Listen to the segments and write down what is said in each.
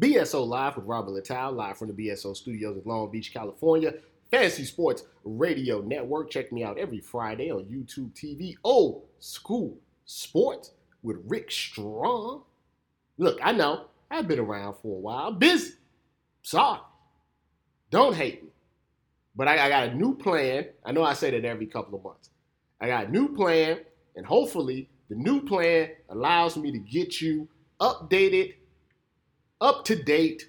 BSO Live with Robert Littal, live from the BSO studios in Long Beach, California. Fantasy Sports Radio Network. Check me out every Friday on YouTube TV. Old School Sports with Rick Strong. Look, I know I've been around for a while. I'm busy. Sorry. Don't hate me. But I, I got a new plan. I know I say that every couple of months. I got a new plan, and hopefully, the new plan allows me to get you updated, up to date,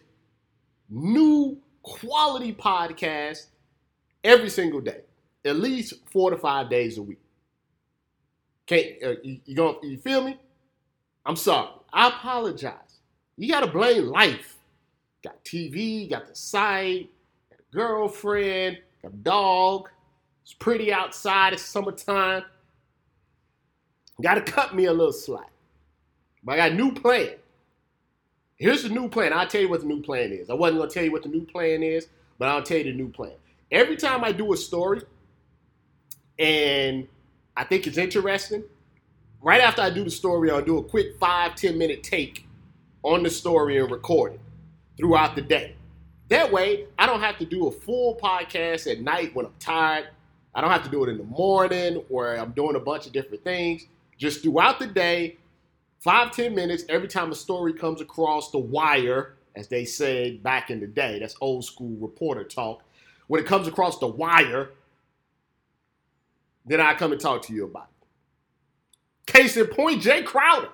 new quality podcast every single day, at least four to five days a week. Can't uh, you, you going you feel me? I'm sorry. I apologize. You gotta blame life. Got TV, got the site, got a girlfriend, got a dog. It's pretty outside. It's summertime. Got to cut me a little slack. But I got new plan. Here's the new plan. I'll tell you what the new plan is. I wasn't going to tell you what the new plan is, but I'll tell you the new plan. Every time I do a story and I think it's interesting, right after I do the story, I'll do a quick five, 10 minute take on the story and record it throughout the day. That way, I don't have to do a full podcast at night when I'm tired. I don't have to do it in the morning where I'm doing a bunch of different things. Just throughout the day, five, 10 minutes every time a story comes across the wire, as they said back in the day. That's old school reporter talk. When it comes across the wire, then I come and talk to you about it. Case in point, Jae Crowder,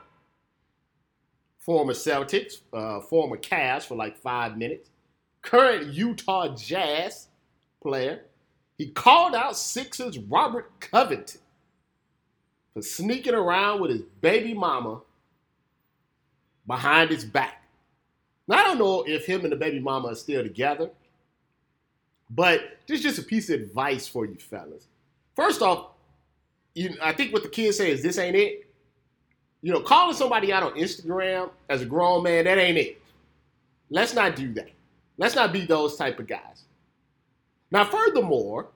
former Celtics, uh, former Cavs for like five minutes, current Utah Jazz player. He called out Sixers Robert Covington for sneaking around with his baby mama behind his back. Now, I don't know if him and the baby mama are still together, but this is just a piece of advice for you fellas. First off, you, I think what the kids say is this ain't it. You know, calling somebody out on Instagram as a grown man, that ain't it. Let's not do that. Let's not be those type of guys. Now, furthermore,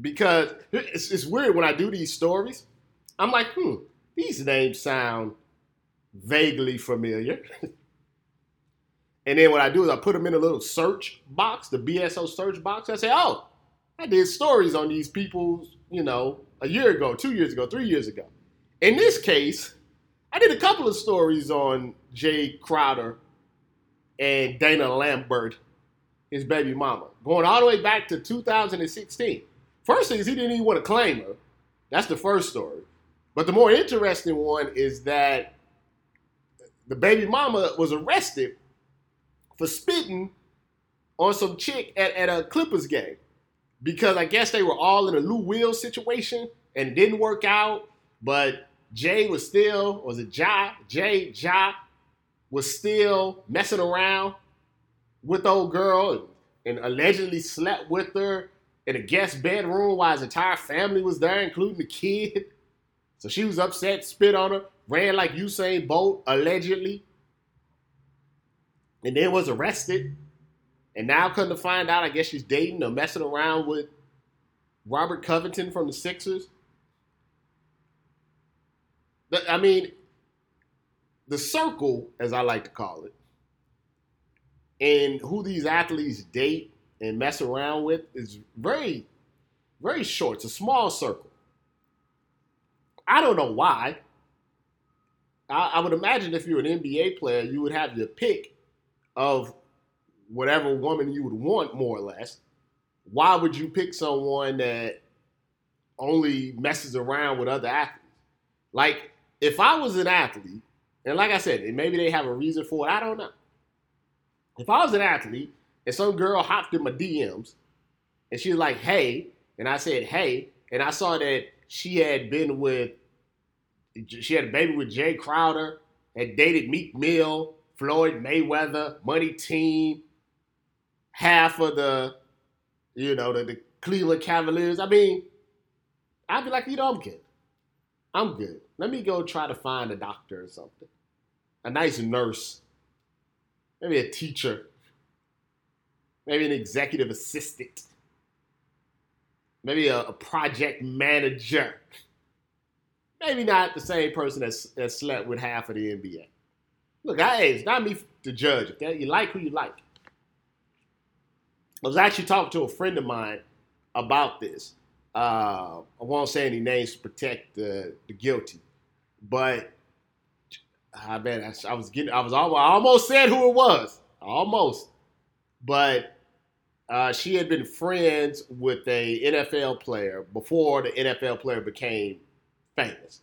because it's, it's weird when I do these stories, I'm like, hmm, these names sound vaguely familiar. and then what I do is I put them in a little search box, the BSO search box. I say, oh, I did stories on these people, you know, a year ago, two years ago, three years ago. In this case, I did a couple of stories on Jae Crowder and Dana Lambert, his baby mama, going all the way back to 2016. First thing is he didn't even want to claim her. That's the first story. But the more interesting one is that the baby mama was arrested for spitting on some chick at, at a Clippers game because I guess they were all in a Lou Will situation and didn't work out. But Jay was still, was it Ja? Jay, Ja was still messing around with old girl and, and allegedly slept with her in a guest bedroom while his entire family was there, including the kid. So she was upset, spit on her, ran like Usain Bolt, allegedly, and then was arrested. And now come to find out, I guess she's dating or messing around with Robert Covington from the Sixers. I mean, the circle, as I like to call it, and who these athletes date and mess around with is very, very short. It's a small circle. I don't know why. I, I would imagine if you're an NBA player, you would have your pick of whatever woman you would want, more or less. Why would you pick someone that only messes around with other athletes? Like, if I was an athlete, and like I said, maybe they have a reason for it, I don't know. If I was an athlete and some girl hopped in my DMs and she was like, hey, and I said, hey, and I saw that she had been with she had a baby with Jae Crowder, had dated Meek Mill, Floyd Mayweather, Money Team, half of the, you know, the, the Cleveland Cavaliers. I mean, I'd be like, you know, I'm good. I'm good. Let me go try to find a doctor or something. A nice nurse. Maybe a teacher. Maybe an executive assistant. Maybe a, a project manager maybe not the same person that's that slept with half of the NBA. Look, I, it's not me to judge. You like who you like. I was actually talking to a friend of mine about this. Uh, I won't say any names to protect the, the guilty, but I bet I, I was getting. I was almost, I almost said who it was, almost, but uh, she had been friends with a NFL player before the NFL player became famous.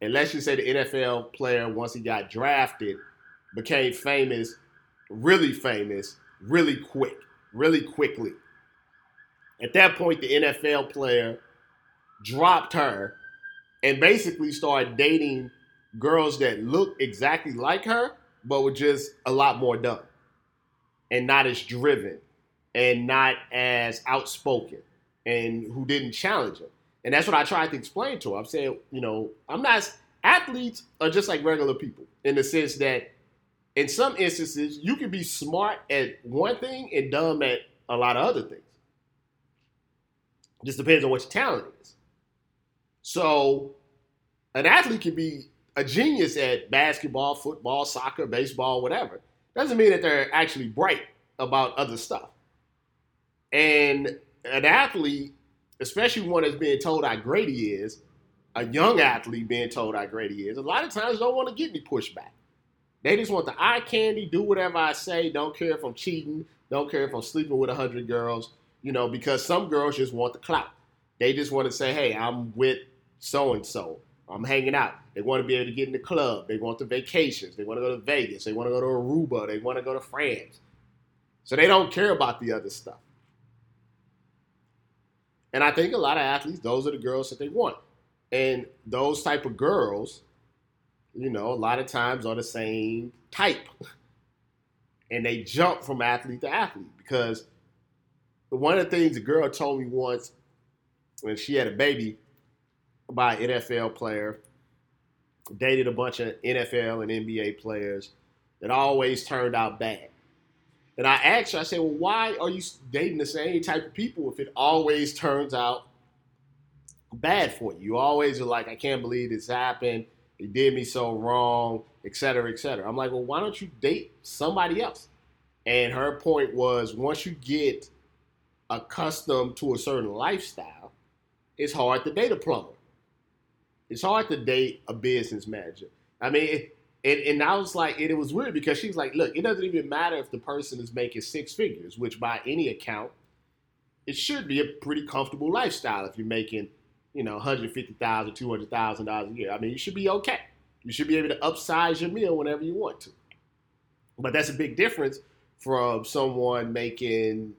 And let's just say the NFL player, once he got drafted, became famous, really famous, really quick, really quickly. At that point, the NFL player dropped her and basically started dating girls that looked exactly like her, but were just a lot more dumb and not as driven and not as outspoken and who didn't challenge him. And that's what I tried to explain to her. I'm saying, you know, I'm not athletes are just like regular people in the sense that in some instances you can be smart at one thing and dumb at a lot of other things. Just depends on what your talent is. So an athlete can be a genius at basketball, football, soccer, baseball, whatever. Doesn't mean that they're actually bright about other stuff. And an athlete, especially one that's being told how great he is, a young athlete being told how great he is, a lot of times don't want to get any pushback. They just want the eye candy, do whatever I say, don't care if I'm cheating, don't care if I'm sleeping with 100 girls, you know, because some girls just want the clout. They just want to say, hey, I'm with so and so. I'm hanging out. They want to be able to get in the club. They want the vacations. They want to go to Vegas. They want to go to Aruba. They want to go to France. So they don't care about the other stuff. And I think a lot of athletes, those are the girls that they want. And those type of girls, you know, a lot of times are the same type. And they jump from athlete to athlete because one of the things a girl told me once when she had a baby by an NFL player, dated a bunch of NFL and NBA players that always turned out bad. And I asked her, I said, well, why are you dating the same type of people if it always turns out bad for you? You always are like, I can't believe this happened. It did me so wrong, et cetera, et cetera. I'm like, well, why don't you date somebody else? And her point was once you get accustomed to a certain lifestyle, it's hard to date a plumber. It's hard to date a business manager. I mean, and, and I was like, it was weird because she's like, look, it doesn't even matter if the person is making six figures, which by any account, it should be a pretty comfortable lifestyle if you're making, you know, $150,000, $200,000 a year. I mean, you should be okay. You should be able to upsize your meal whenever you want to. But that's a big difference from someone making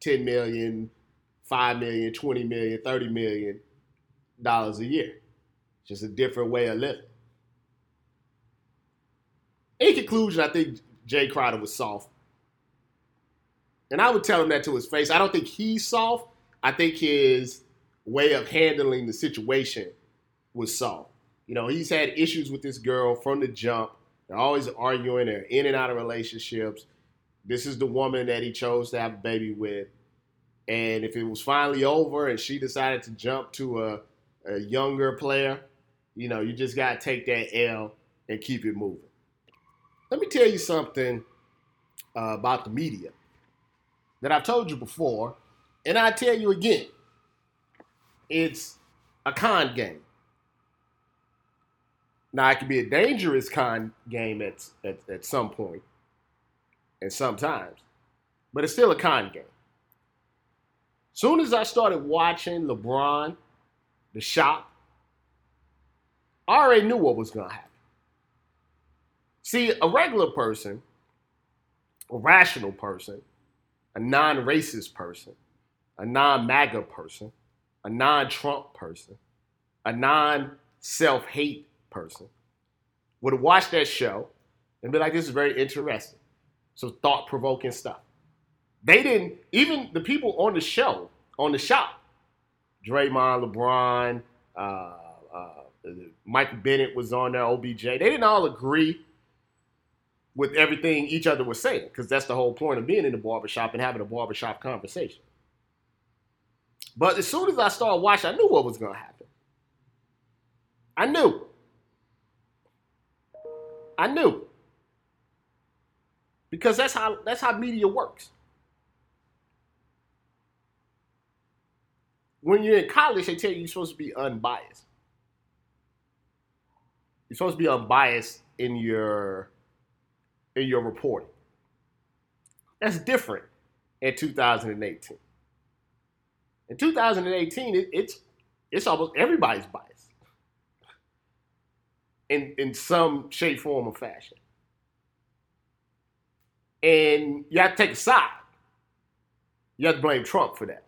10 million, 5 million, 20 million, 30 million dollars a year. Just a different way of living. Conclusion, I think Jae Crowder was soft. And I would tell him that to his face. I don't think he's soft. I think his way of handling the situation was soft. You know, he's had issues with this girl from the jump. They're always arguing. They're in and out of relationships. This is the woman that he chose to have a baby with. And if it was finally over and she decided to jump to a, a younger player, you know, you just got to take that L and keep it moving. Let me tell you something uh, about the media that I've told you before, and I tell you again. It's a con game. Now, it can be a dangerous con game at, at, at some point and sometimes, but it's still a con game. Soon as I started watching LeBron, the shop, I already knew what was going to happen. See, a regular person, a rational person, a non racist person, a non MAGA person, a non Trump person, a non self hate person would watch that show and be like, this is very interesting. Some thought provoking stuff. They didn't, even the people on the show, on the shop, Draymond, LeBron, uh, uh, Michael Bennett was on there, OBJ, they didn't all agree with everything each other was saying, because that's the whole point of being in the barbershop and having a barbershop conversation. But as soon as I started watching, I knew what was going to happen. I knew. I knew. Because that's how that's how media works. When you're in college, they tell you you're supposed to be unbiased. You're supposed to be unbiased in your in your reporting. That's different in 2018. In 2018, it, it's it's almost everybody's biased in in some shape, form, or fashion. And you have to take a side. You have to blame Trump for that.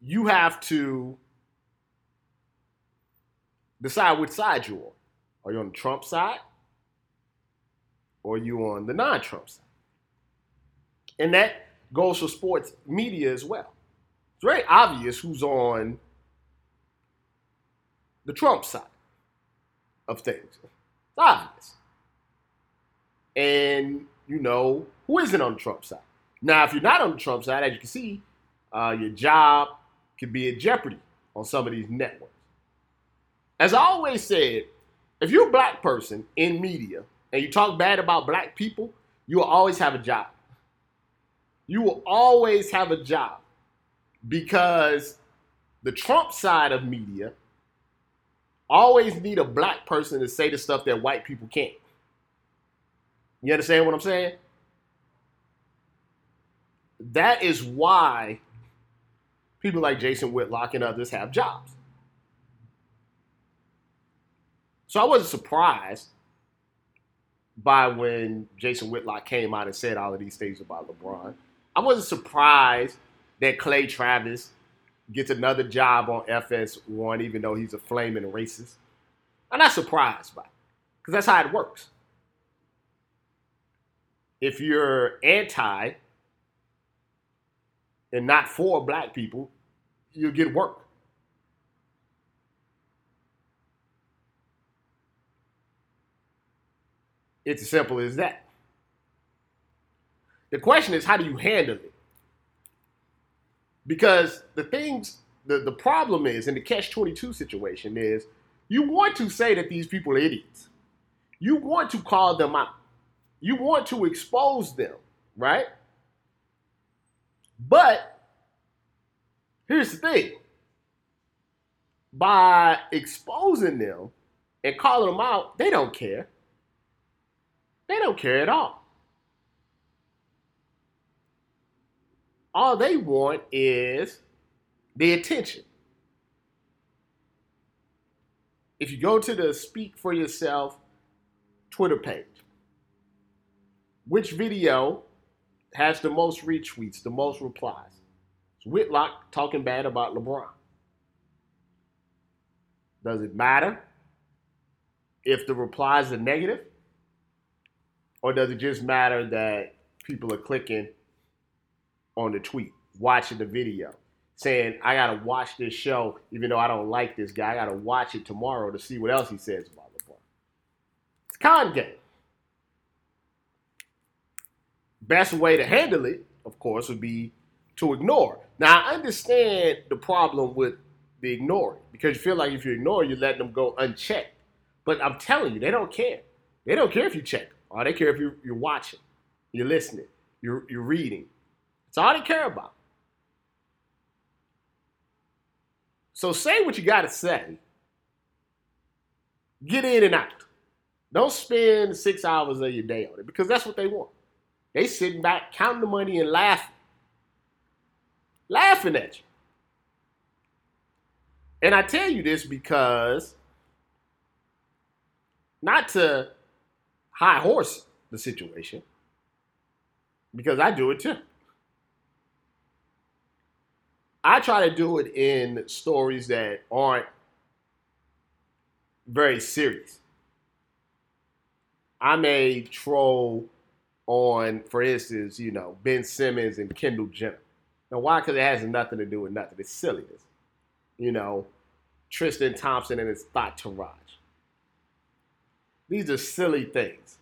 You have to decide which side you're on. Are you on the Trump side? Or are you on the non-Trump side? And that goes for sports media as well. It's very obvious who's on the Trump side of things. It's obvious. And you know who isn't on the Trump side. Now, if you're not on the Trump side, as you can see, uh, your job could be in jeopardy on some of these networks. As I always said, if you're a black person in media and you talk bad about black people, you will always have a job. You will always have a job because the Trump side of media always need a black person to say the stuff that white people can't. You understand what I'm saying? That is why people like Jason Whitlock and others have jobs. So I wasn't surprised by when Jason Whitlock came out and said all of these things about LeBron. I wasn't surprised that Clay Travis gets another job on FS1, even though he's a flaming racist. I'm not surprised by it, because that's how it works. If you're anti and not for black people, you'll get work. It's as simple as that. The question is, how do you handle it? Because the things, the, the problem is, in the catch 22 situation, is you want to say that these people are idiots. You want to call them out. You want to expose them, right? But here's the thing by exposing them and calling them out, they don't care. They don't care at all. all they want is the attention. If you go to the Speak for Yourself Twitter page, which video has the most retweets, the most replies? It's Whitlock talking bad about LeBron. Does it matter if the replies are negative? Or does it just matter that people are clicking on the tweet, watching the video, saying, I gotta watch this show, even though I don't like this guy. I gotta watch it tomorrow to see what else he says about LeBron. It's con game. Best way to handle it, of course, would be to ignore. Now I understand the problem with the ignoring because you feel like if you ignore, you're letting them go unchecked. But I'm telling you, they don't care. They don't care if you check. All they care if you're, you're watching, you're listening, you're, you're reading, that's all they care about. So say what you got to say. Get in and out. Don't spend six hours of your day on it because that's what they want. They sitting back, counting the money and laughing. Laughing at you. And I tell you this because not to high horse the situation, because I do it too. I try to do it in stories that aren't very serious. I may troll on, for instance, you know, Ben Simmons and Kendall Jenner. Now, why? Because it has nothing to do with nothing. It's silliness. You know, Tristan Thompson and his thought to Taraj. These are silly things.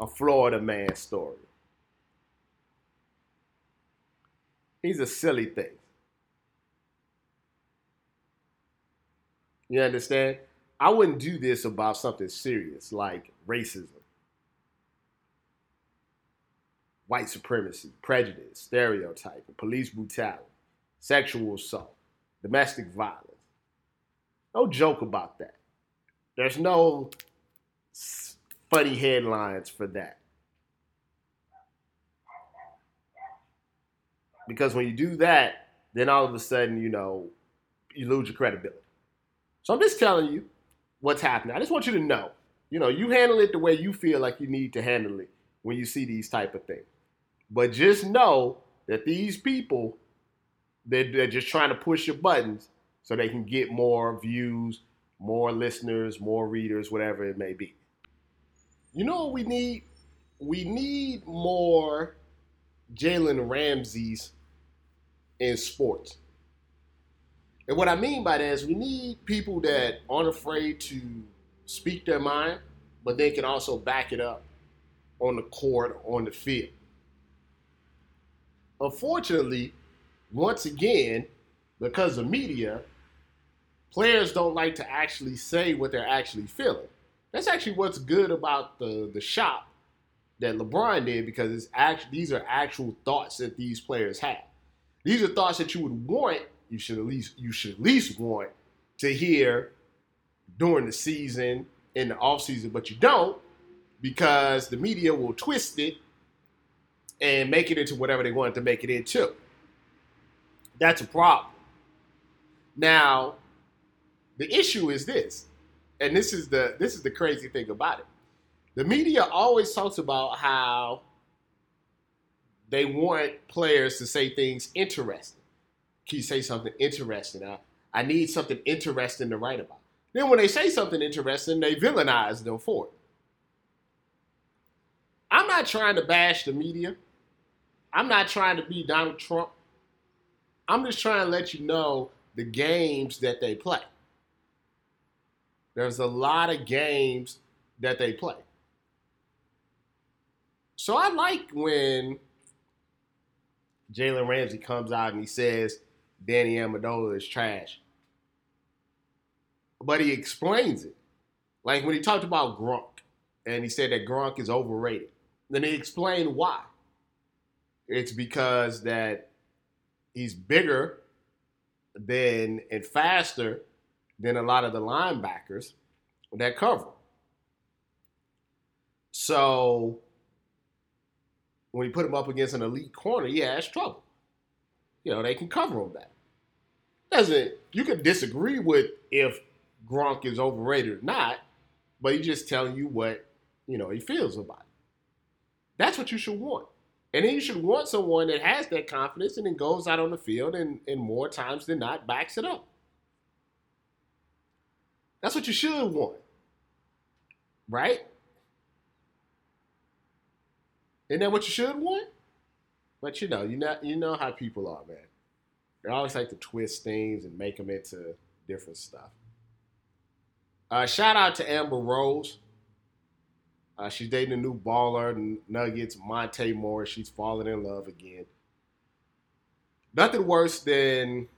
A Florida man story. These are silly things. You understand? I wouldn't do this about something serious like racism white supremacy, prejudice, stereotyping, police brutality, sexual assault, domestic violence. No joke about that. There's no funny headlines for that. Because when you do that, then all of a sudden, you know, you lose your credibility. So I'm just telling you what's happening. I just want you to know, you know, you handle it the way you feel like you need to handle it when you see these type of things. But just know that these people, they're, they're just trying to push your buttons so they can get more views, more listeners, more readers, whatever it may be. You know what we need? We need more Jalen Ramseys in sports. And what I mean by that is we need people that aren't afraid to speak their mind, but they can also back it up on the court, on the field. Unfortunately, once again, because of media, players don't like to actually say what they're actually feeling. That's actually what's good about the the shop that LeBron did because it's actually these are actual thoughts that these players have. These are thoughts that you would want, you should at least you should at least want to hear during the season in the off season, but you don't because the media will twist it and make it into whatever they want to make it into. That's a problem. Now, the issue is this, and this is the this is the crazy thing about it. The media always talks about how they want players to say things interesting. Can you say something interesting? I, I need something interesting to write about. Then when they say something interesting, they villainize them for it. I'm not trying to bash the media. I'm not trying to be Donald Trump. I'm just trying to let you know the games that they play. There's a lot of games that they play. So I like when Jalen Ramsey comes out and he says Danny Amendola is trash. But he explains it. Like when he talked about Gronk and he said that Gronk is overrated. Then he explained why. It's because that he's bigger than and faster than a lot of the linebackers that cover. So when you put him up against an elite corner, yeah, it's trouble. You know, they can cover him that. Doesn't you can disagree with if Gronk is overrated or not, but he's just telling you what, you know, he feels about it. That's what you should want. And then you should want someone that has that confidence and then goes out on the field and, and more times than not backs it up. That's what you should want. Right? Isn't that what you should want? But you know, you know, you know how people are, man. They always like to twist things and make them into different stuff. Uh, shout out to Amber Rose. Uh, she's dating a new baller, Nuggets, Monte Morris. She's falling in love again. Nothing worse than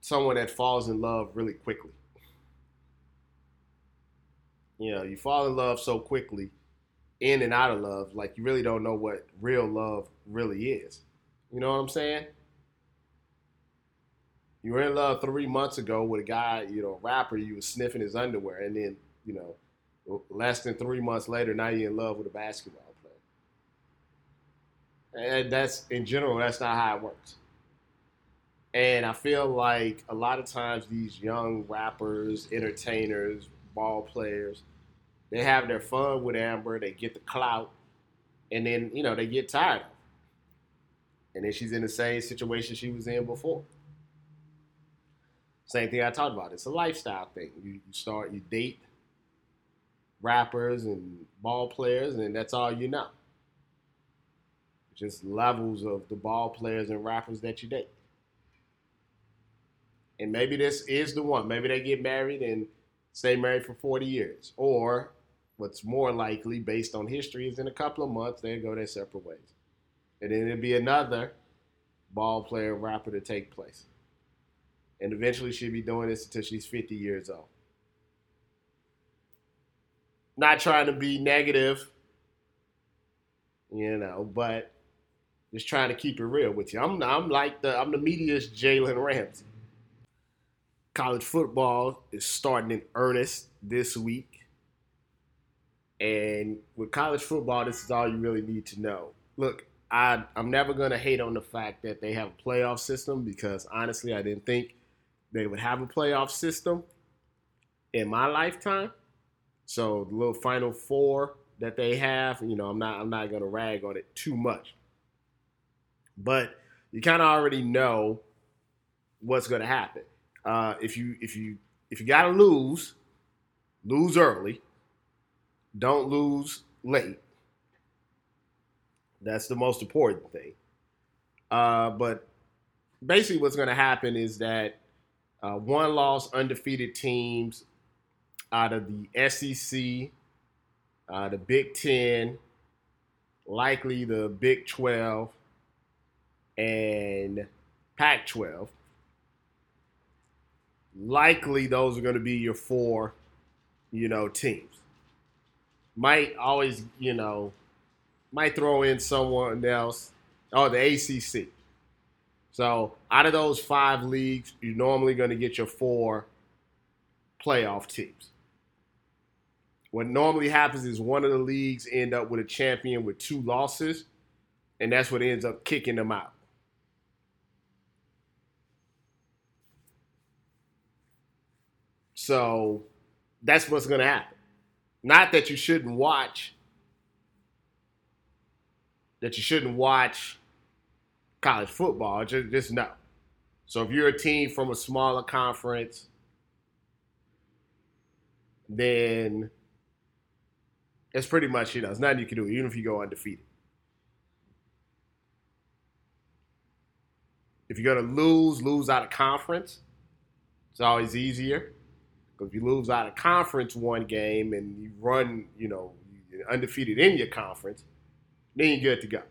someone that falls in love really quickly. You know, you fall in love so quickly, in and out of love, like you really don't know what real love really is. You know what I'm saying? You were in love three months ago with a guy, you know, a rapper, you was sniffing his underwear, and then, you know, less than three months later, now you're in love with a basketball player. And that's in general, that's not how it works. And I feel like a lot of times these young rappers, entertainers, ball players, they have their fun with Amber, they get the clout, and then, you know, they get tired. And then she's in the same situation she was in before. Same thing I talked about. It's a lifestyle thing. You, you start, you date, rappers and ball players, and that's all you know. Just levels of the ball players and rappers that you date. And maybe this is the one. Maybe they get married and stay married for 40 years. Or what's more likely, based on history, is in a couple of months they go their separate ways. And then it'll be another ball player rapper to take place. And eventually she'll be doing this until she's 50 years old not trying to be negative, you know, but Just trying to keep it real with you. I'm I'm like the I'm the media's Jalen Ramsey. College football is starting in earnest this week. And with college football, this is all you really need to know. Look, I, I'm never going to hate on the fact that they have a playoff system because honestly, I didn't think they would have a playoff system in my lifetime. So the little Final Four that they have, you know, I'm not I'm not going to rag on it too much. But you kind of already know what's going to happen. Uh, if you if you if you got to lose, lose early. Don't lose late. That's the most important thing. Uh, but basically, what's going to happen is that uh, one loss undefeated teams out of the SEC, uh, the Big Ten, likely the Big 12, and Pac 12. Likely those are going to be your four, you know, teams. Might always, you know, might throw in someone else. Oh, the ACC. So out of those five leagues, you're normally going to get your four playoff teams. What normally happens is one of the leagues end up with a champion with two losses, and that's what ends up kicking them out. So that's what's going to happen. Not that you shouldn't watch that you shouldn't watch college football. Just, just know. So if you're a team from a smaller conference, then it's pretty much, you know, it's nothing you can do, even if you go undefeated. If you're going to lose, lose out of conference. It's always easier. Because if you lose out of conference one game and you run, you know, undefeated in your conference, then you're good to go.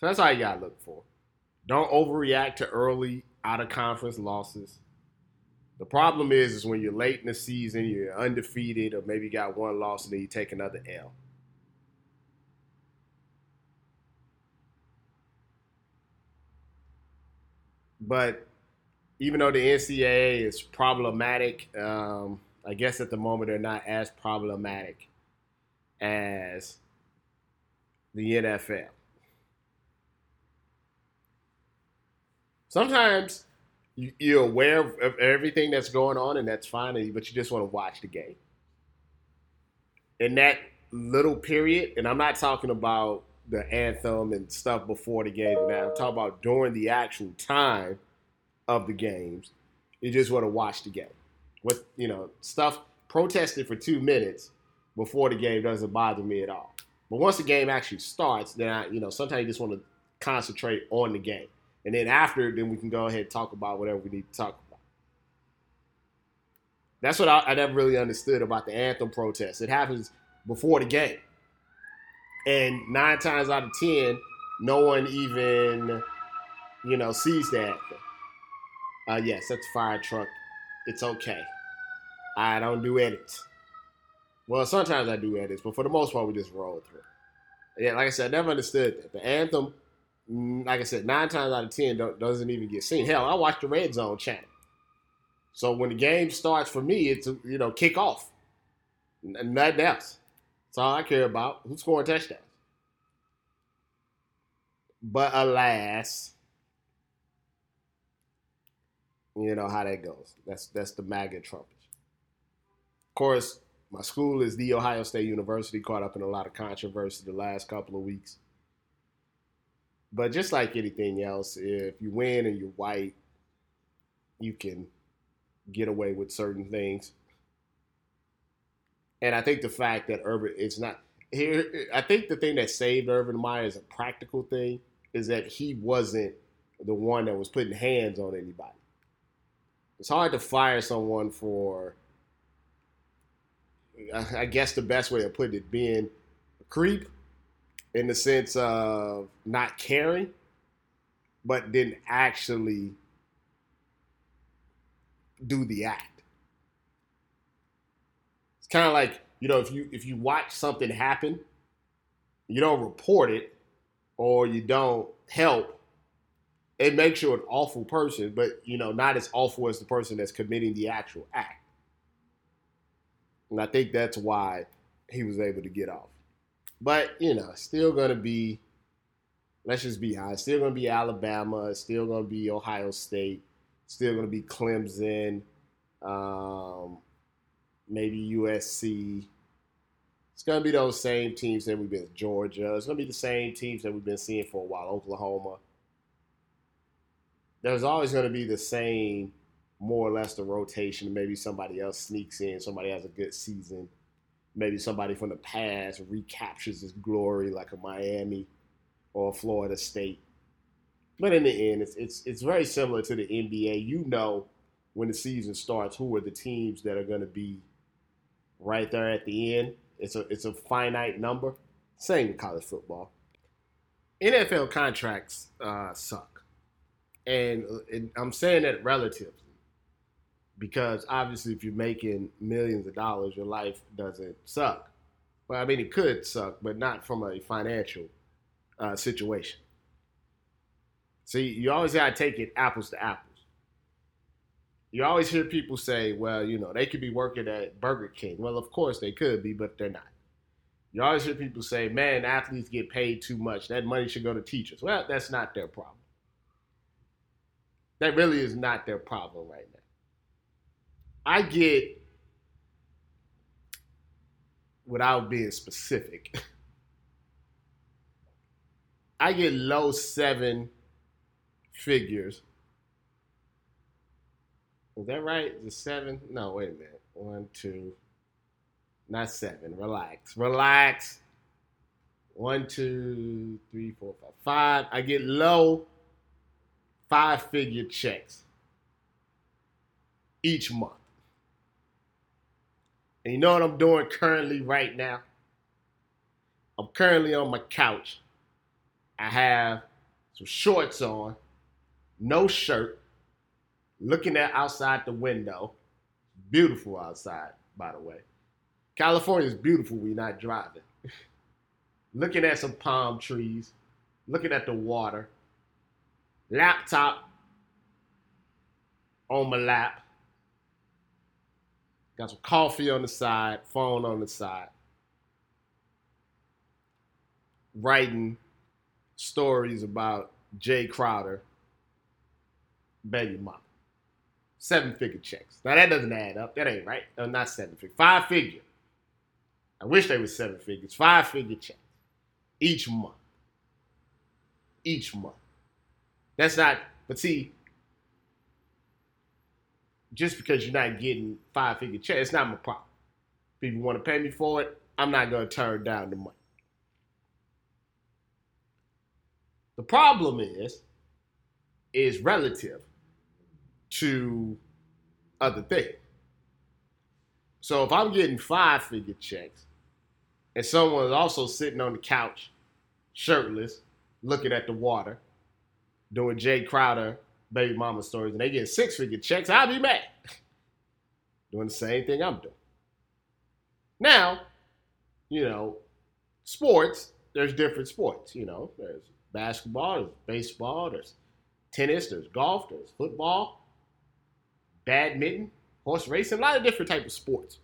So that's all you gotta look for. Don't overreact to early out of conference losses. The problem is, is when you're late in the season, you're undefeated, or maybe you got one loss and then you take another L. But even though the NCAA is problematic, um, I guess at the moment they're not as problematic as the NFL. Sometimes you're aware of everything that's going on, and that's fine, but you just want to watch the game. In that little period, and I'm not talking about the anthem and stuff before the game, and I'm talking about during the actual time of the games, you just want to watch the game with you know stuff protested for two minutes before the game doesn't bother me at all. But once the game actually starts, then I, you know sometimes you just want to concentrate on the game, and then after, then we can go ahead and talk about whatever we need to talk about. That's what I, I never really understood about the anthem protest. It happens before the game, and nine times out of ten, no one even you know sees the anthem. Uh, yes, that's fire truck. It's okay. I don't do edits. Well, sometimes I do edits, but for the most part, we just roll through. Yeah, like I said, I never understood that. The anthem, mm, like I said, nine times out of ten doesn't even get seen. Hell, I watch the Red Zone channel. So when the game starts for me, it's you know kick off, and nothing else. That's all I care about. Who's scoring touchdowns? But alas, you know how that goes. That's that's the MAGA trumpet Of course, my school is the Ohio State University, caught up in a lot of controversy the last couple of weeks. But just like anything else, if you win and you're white, you can get away with certain things. And I think the fact that Urban, it's not here. I think the thing that saved Urban Meyer is a practical thing, is that he wasn't the one that was putting hands on anybody. It's hard to fire someone for I guess the best way of putting it, being a creep in the sense of not caring, but didn't actually do the act. It's kind of like you know if you if you watch something happen you don't report it or you don't help, it makes you an awful person, but you know, not as awful as the person that's committing the actual act. And I think that's why he was able to get off. But, you know, still gonna be let's just be honest, still gonna be Alabama, still gonna be Ohio State, still gonna be Clemson, um, maybe USC. It's gonna be those same teams that we've been Georgia. It's gonna be the same teams that we've been seeing for a while, Oklahoma. There's always gonna be the same, more or less the rotation. Maybe somebody else sneaks in, somebody has a good season. Maybe somebody from the past recaptures his glory, like a Miami or Florida State. But in the end, it's it's it's very similar to the NBA. You know when the season starts who are the teams that are going to be right there at the end. It's a it's a finite number. Same with college football. NFL contracts uh, suck, and, I'm saying that relatively because obviously, if you're making millions of dollars, your life doesn't suck. Well, I mean, it could suck, but not from a financial uh, situation. See, you always got to take it apples to apples. You always hear people say, well, you know, they could be working at Burger King. Well, of course they could be, but they're not. You always hear people say, man, athletes get paid too much. That money should go to teachers. Well, that's not their problem. That really is not their problem right now. I get, without being specific, I get low seven figures. Is that right? The seven? No, wait a minute. One, two, not seven. Relax. Relax. One, two, three, four, five. Five. I get low five figure checks each month. And you know what I'm doing currently right now? I'm currently on my couch I have some shorts on, no shirt, looking at outside the window. Beautiful outside, by the way. California is beautiful you're not driving. looking at some palm trees, looking at the water, laptop on my lap, got some coffee on the side, phone on the side, writing stories about Jae Crowder, baby mama. Seven figure checks. Now that doesn't add up. That ain't right. No, not seven figure. Five figure. I wish they were seven figures. Five figure checks each month. Each month. That's not, but see, just because you're not getting five figure checks, it's not my problem. People want to pay me for it, I'm not going to turn down the money. The problem is, is relative to other things. So if I'm getting five figure checks and someone is also sitting on the couch, shirtless, looking at the water, doing Jae Crowder baby mama stories, and they get six figure checks, I'll be mad. doing the same thing I'm doing. Now, you know, sports, there's different sports, you know, there's basketball, there's baseball, there's tennis, there's golf, there's football, badminton, horse racing, a lot of different types of sports.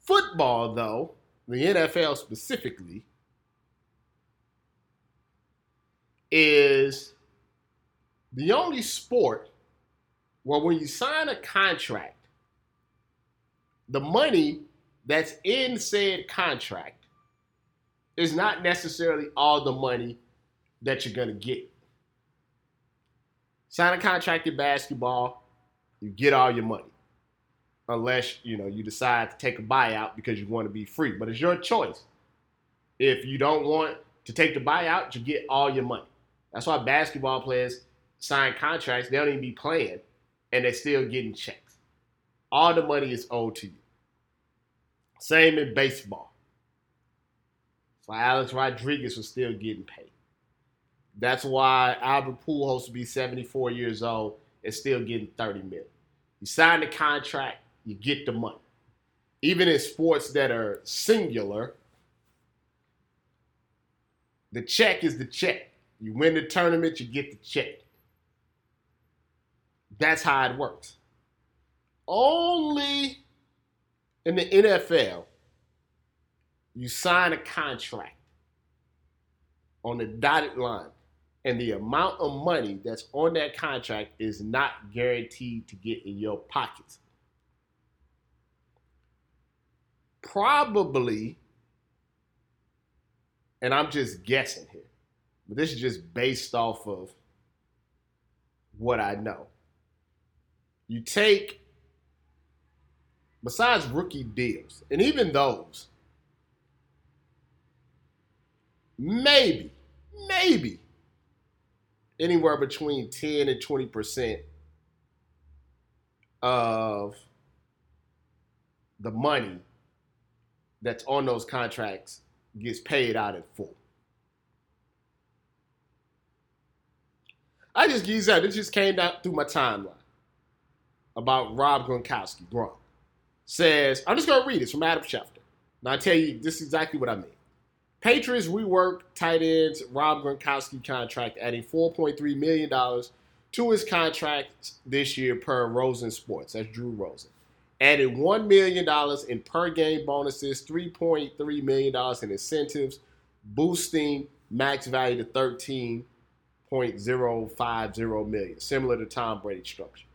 Football, though, the NFL specifically, is the only sport where when you sign a contract, the money that's in said contract is not necessarily all the money that you're going to get. Sign a contract in basketball, you get all your money. Unless, you know, you decide to take a buyout because you want to be free. But it's your choice. If you don't want to take the buyout, you get all your money. That's why basketball players sign contracts, they don't even be playing, and they're still getting checks. All the money is owed to you. Same in baseball. So Alex Rodriguez was still getting paid. That's why Albert Pujols to be 74 years old and still getting 30 million. You sign the contract, you get the money. Even in sports that are singular, The check is the check. You win the tournament, you get the check. That's how it works. Only in the NFL, you sign a contract on the dotted line, and the amount of money that's on that contract is not guaranteed to get in your pockets. Probably, and I'm just guessing here, but this is just based off of what I know. You take, besides rookie deals, and even those, maybe, maybe anywhere between 10 and 20% of the money that's on those contracts gets paid out in full. I just use that. This just came down through my timeline about Rob Gronkowski. Gronk says, I'm just going to read it from Adam Schefter. Now, I tell you, this is exactly what I mean. Patriots rework tight ends Rob Gronkowski contract, adding $4.3 million to his contract this year per Rosen Sports. That's Drew Rosen. Added $1 million in per game bonuses, $3.3 million in incentives, boosting max value to 13.050 million, similar to Tom Brady's structure.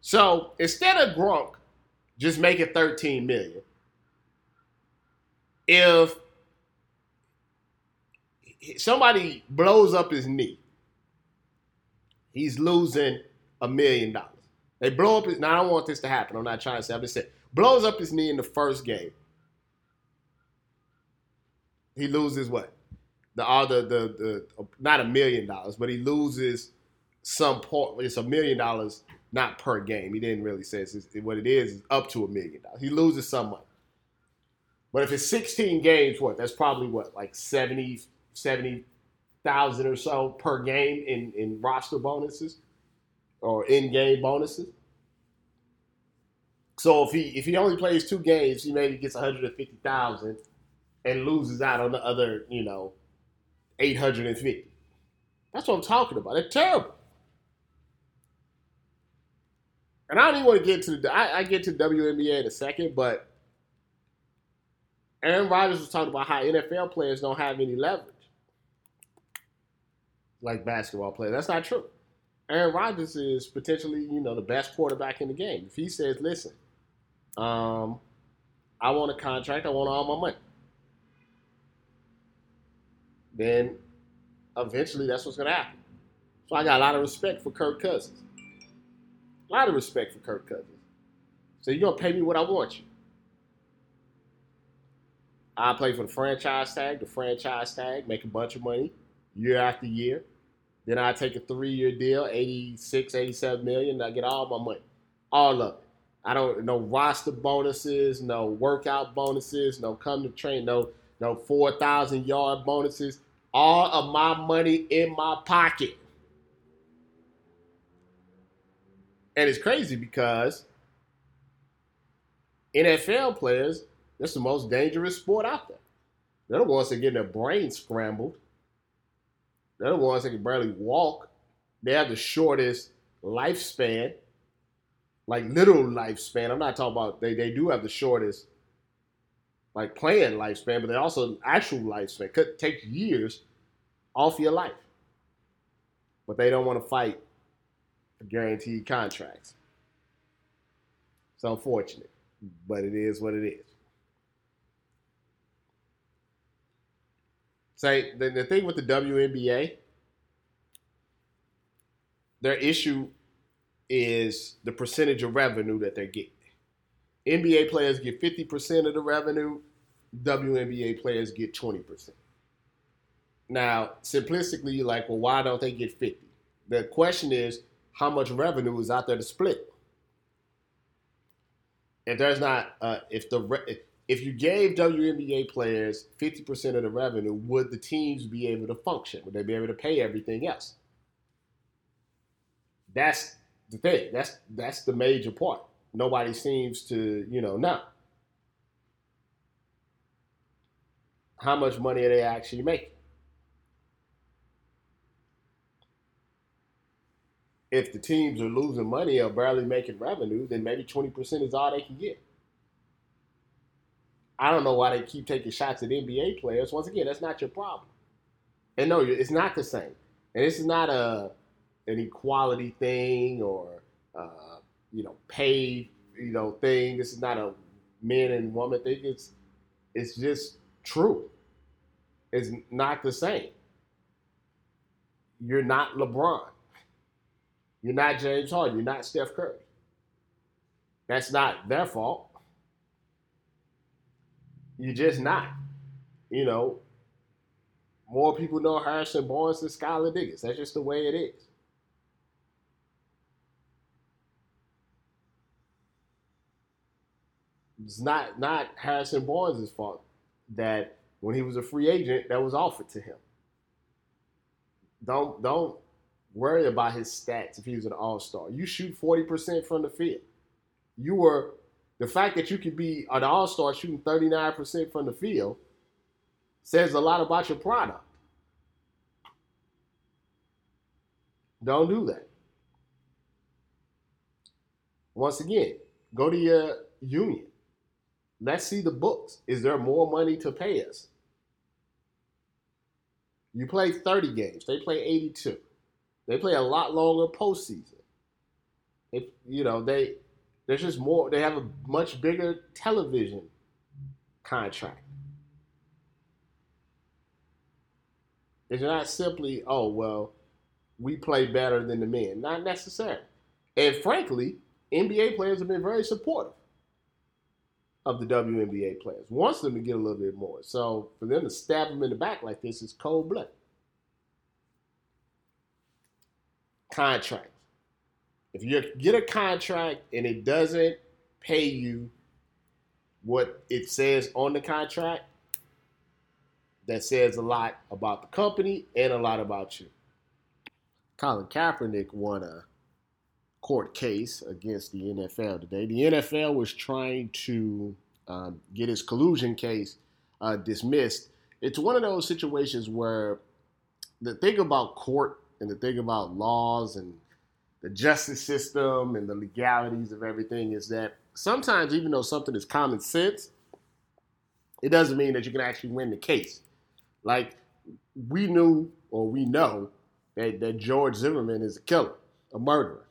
So instead of Gronk just making 13 million, if somebody blows up his knee, he's losing a million dollars. They blow up his. Now I don't want this to happen. I'm not trying to say. I'm just saying blows up his knee in the first game. He loses what? The all the the the not a million dollars, but he loses some part. It's a million dollars, not per game. He didn't really say it's, what it is. Is up to a million dollars. He loses some money. But if it's 16 games, what? That's probably what like 70 70,000 or so per game in, in roster bonuses or in-game bonuses. So if he if he only plays two games, he maybe gets 150,000 and loses out on the other, you know, 850. That's what I'm talking about. It's terrible. And I don't even want to get to the I, I get to WNBA in a second, but Aaron Rodgers was talking about how NFL players don't have any leverage like basketball players. That's not true. Aaron Rodgers is potentially, you know, the best quarterback in the game. If he says, listen, um, I want a contract, I want all my money, then eventually that's what's going to happen. So I got a lot of respect for Kirk Cousins. A lot of respect for Kirk Cousins. So you're going to pay me what I want you. I play for the franchise tag, the franchise tag, make a bunch of money year after year. Then I take a three-year deal, 86, 87 million, and I get all my money. All of it. I don't no roster bonuses, no workout bonuses, no come to train, no no 4,000 yard bonuses. All of my money in my pocket. And it's crazy because NFL players, that's the most dangerous sport out there. They're the ones that get their brains scrambled they're the ones that can barely walk. They have the shortest lifespan, like literal lifespan. I'm not talking about they, they do have the shortest like playing lifespan, but they also actual lifespan. Could take years off your life. But they don't want to fight for guaranteed contracts. It's unfortunate, but it is what it is. Say the, the thing with the WNBA, their issue is the percentage of revenue that they're getting. NBA players get 50% of the revenue, WNBA players get 20%. Now, simplistically, you're like, well, why don't they get 50? The question is, how much revenue is out there to split? If there's not, uh, if the if, if you gave WNBA players 50% of the revenue, would the teams be able to function? Would they be able to pay everything else? That's the thing. That's that's the major part. Nobody seems to, you know, know. how much money are they actually making? If the teams are losing money or barely making revenue, then maybe 20% is all they can get. I don't know why they keep taking shots at NBA players. Once again, that's not your problem. And no, it's not the same. And this is not a an equality thing or uh, you know pay you know thing. This is not a men and woman thing. It's it's just true. It's not the same. You're not LeBron. You're not James Harden. You're not Steph Curry. That's not their fault. You're just not. You know, more people know Harrison Barnes than Skylar Diggins. That's just the way it is. It's not not Harrison Barnes' fault that when he was a free agent, that was offered to him. Don't don't worry about his stats if he was an all-star. You shoot 40% from the field. You were the fact that you could be an all-star shooting 39% from the field says a lot about your product. Don't do that. Once again, go to your union. Let's see the books. Is there more money to pay us? You play 30 games. They play 82. They play a lot longer postseason. If you know, they there's just more they have a much bigger television contract. It's not simply, oh well, we play better than the men. Not necessarily. And frankly, NBA players have been very supportive of the WNBA players. Wants them to get a little bit more. So for them to stab them in the back like this is cold blood. Contract. If you get a contract and it doesn't pay you what it says on the contract, that says a lot about the company and a lot about you. Colin Kaepernick won a court case against the NFL today. The NFL was trying to um, get his collusion case uh, dismissed. It's one of those situations where the thing about court and the thing about laws and the justice system and the legalities of everything is that sometimes, even though something is common sense, it doesn't mean that you can actually win the case. Like we knew or we know that, that George Zimmerman is a killer, a murderer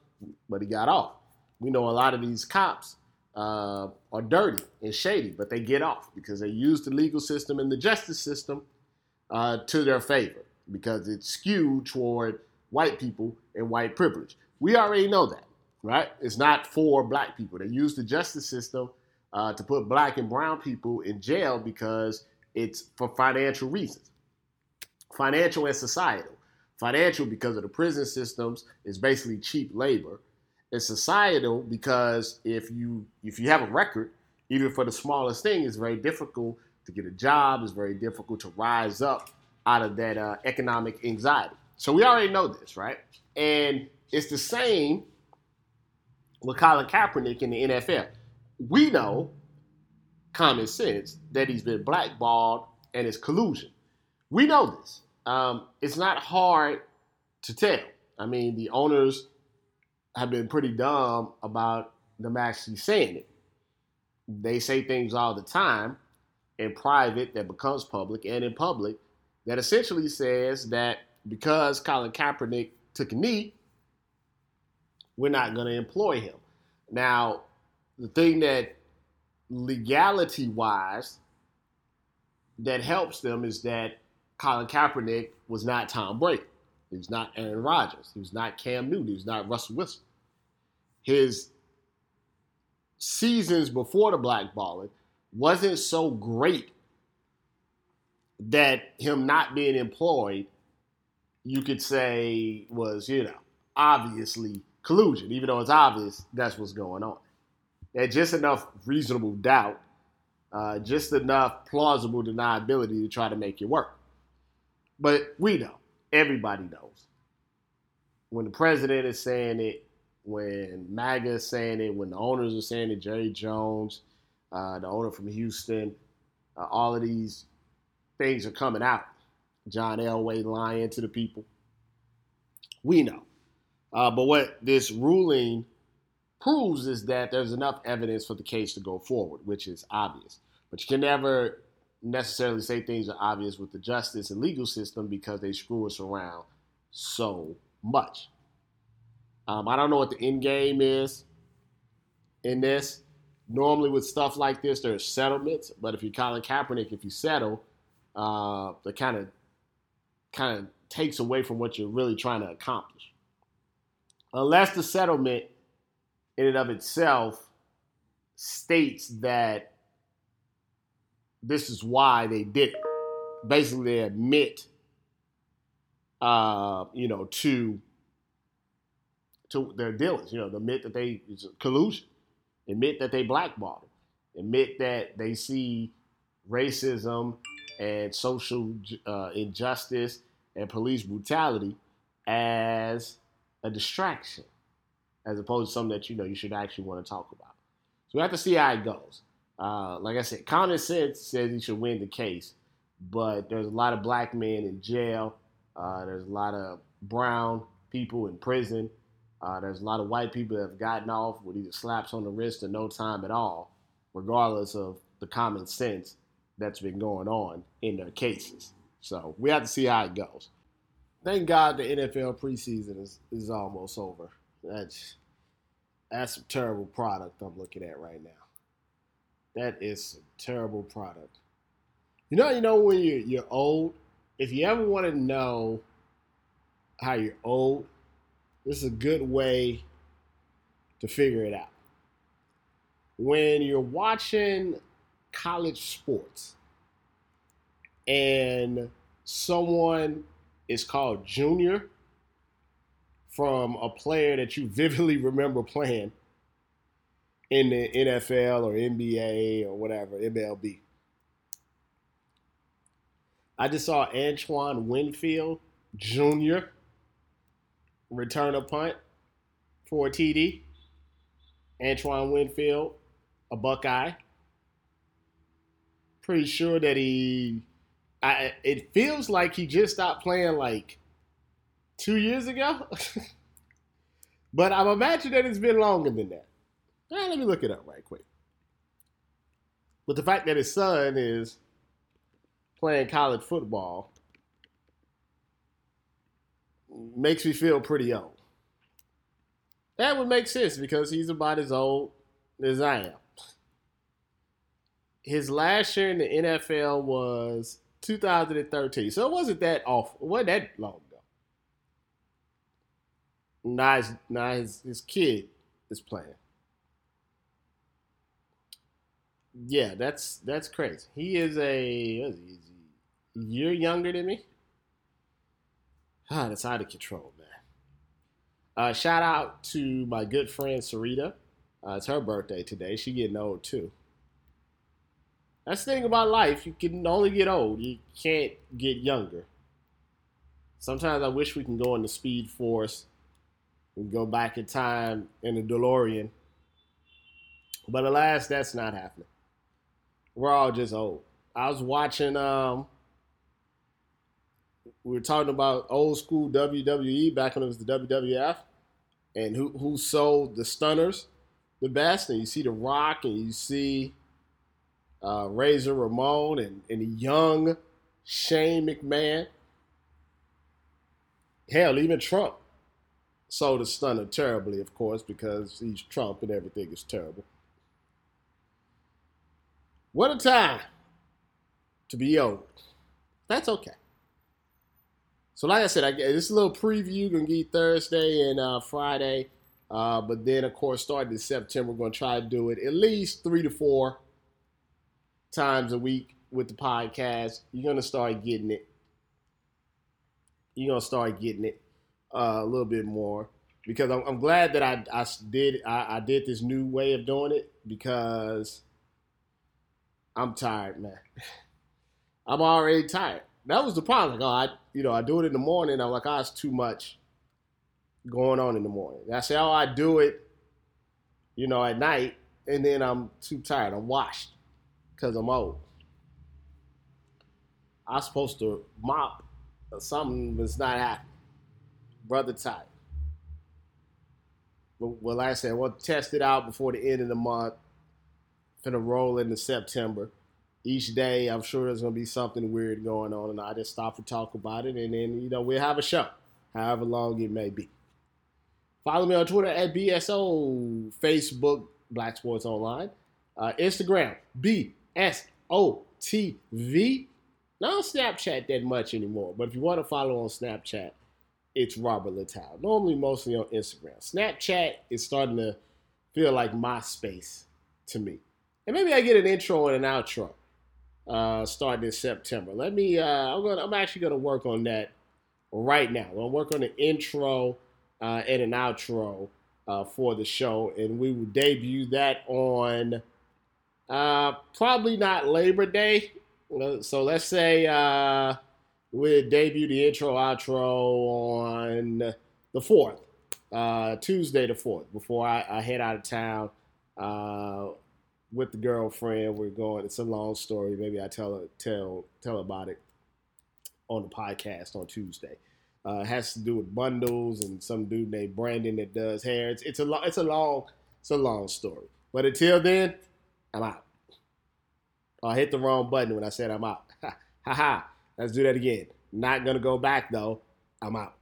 but he got off. We know a lot of these cops uh, are dirty and shady, but they get off because they use the legal system and the justice system uh, to their favor because it's skewed toward white people and white privilege. We already know that, right? It's not for black people. They use the justice system uh, to put black and brown people in jail because it's for financial reasons, financial and societal. Financial because of the prison systems is basically cheap labor. It's societal because if you if you have a record, even for the smallest thing, it's very difficult to get a job. It's very difficult to rise up out of that uh, economic anxiety. So we already know this, right? And it's the same with Colin Kaepernick in the NFL. We know, common sense, that he's been blackballed and it's collusion. We know this um, it's not hard to tell. I mean, the owners have been pretty dumb about them actually saying it. They say things all the time in private that becomes public and in public that essentially says that because Colin Kaepernick took a knee, we're not going to employ him. Now, the thing that legality wise that helps them is that Colin Kaepernick was not Tom Brady. He was not Aaron Rodgers. He was not Cam Newton. He was not Russell Wilson. His seasons before the blackballing wasn't so great that him not being employed, you could say, was, you know, obviously collusion, even though it's obvious that's what's going on. And just enough reasonable doubt, uh, just enough plausible deniability to try to make it work. But we know, everybody knows. When the president is saying it, when MAGA is saying it, when the owners are saying it, Jerry Jones, uh, the owner from Houston, uh, all of these things are coming out. John Elway lying to the people. We know. Uh, but what this ruling proves is that there's enough evidence for the case to go forward, which is obvious. But you can never necessarily say things are obvious with the justice and legal system because they screw us around so much. Um, I don't know what the end game is in this. Normally, with stuff like this, there's settlements. But if you're Colin Kaepernick, if you settle, uh, kind of kind of takes away from what you're really trying to accomplish. Unless the settlement, in and of itself, states that this is why they did it. Basically, they admit, uh, you know, to to their dealings. You know, admit that they collusion, admit that they blackballed, admit that they see racism and social uh, injustice and police brutality as a distraction, as opposed to something that you know you should actually want to talk about. So we have to see how it goes. Uh, like I said, common sense says he should win the case, but there's a lot of black men in jail. Uh, there's a lot of brown people in prison. Uh, there's a lot of white people that have gotten off with either slaps on the wrist or no time at all, regardless of the common sense that's been going on in their cases. So we have to see how it goes. Thank God the NFL preseason is, is almost over. That's that's a terrible product I'm looking at right now. That is a terrible product. You know, you know when you're you're old. If you ever want to know how you're old, this is a good way to figure it out. When you're watching college sports and someone is called Junior from a player that you vividly remember playing in the NFL or NBA or whatever, MLB. I just saw Antoine Winfield Jr return a punt for a TD. Antoine Winfield, a Buckeye. Pretty sure that he, I, it feels like he just stopped playing like two years ago. but I'm imagining that it's been longer than that. Let me look it up right quick. But the fact that his son is playing college football makes me feel pretty old. That would make sense because he's about as old as I am. His last year in the NFL was 2013, so it wasn't that awful. It wasn't that long ago. Now his, now his, his kid is playing. Yeah, that's that's crazy. He is a, he, younger than me. Ah, that's out of control, man. Uh, shout out to my good friend Sarita. Uh, it's her birthday today. She getting old too. That's the thing about life. You can only get old. You can't get younger. Sometimes I wish we can go in the Speed Force and go back in time in the DeLorean. But alas, that's not happening. We're all just old. I was watching um, we were talking about old school WWE back when it was the WWF, and who who sold the stunners the best. And you see The Rock, and you see uh, Razor Ramon, and and the young Shane McMahon. Hell, even Trump sold the stunner terribly, of course, because he's Trump and everything is terrible. What a time to be old. That's okay. So, like I said, I, this a little preview gonna be Thursday and uh, Friday, uh, but then of course, starting in September, we're gonna try to do it at least three to four times a week with the podcast. You're gonna start getting it. You're gonna start getting it uh, a little bit more because I'm, I'm glad that I, I did I, I did this new way of doing it because I'm tired, man. I'm already tired that was the problem. Like, oh, I, you know, I do it in the morning. I'm like, oh, it's too much going on in the morning. That's oh, I do it, you know, at night, and then I'm too tired. I'm washed because I'm old. I'm supposed to mop or something that's not happening. Brother tired. well, like I said, we'll test it out before the end of the month. Finna roll into September. Each day, I'm sure there's gonna be something weird going on, and I just stop and talk about it, and then you know we'll have a show, however long it may be. Follow me on Twitter at BSO, Facebook Black Sports Online, uh, Instagram BSOTV. Not on Snapchat that much anymore, but if you want to follow on Snapchat, it's Robert Littal. Normally, mostly on Instagram. Snapchat is starting to feel like MySpace to me. And maybe I get an intro and an outro uh, starting in September. Let me. Uh, I'm going. I'm actually going to work on that right now. I'm work on an intro uh, and an outro uh, for the show, and we will debut that on uh, probably not Labor Day. So let's say uh, we debut the intro outro on the fourth, uh, Tuesday the fourth, before I, I, head out of town uh, with the girlfriend. We're going. It's a long story. Maybe I tell tell tell about it on the podcast on Tuesday. Uh, has to do with bundles and some dude named Brandon that does hair. It's, it's a long, it's a long, it's a long story. But until then, I'm out. I hit the wrong button when I said I'm out. ha ha. Let's do that again. Not gonna go back though. I'm out.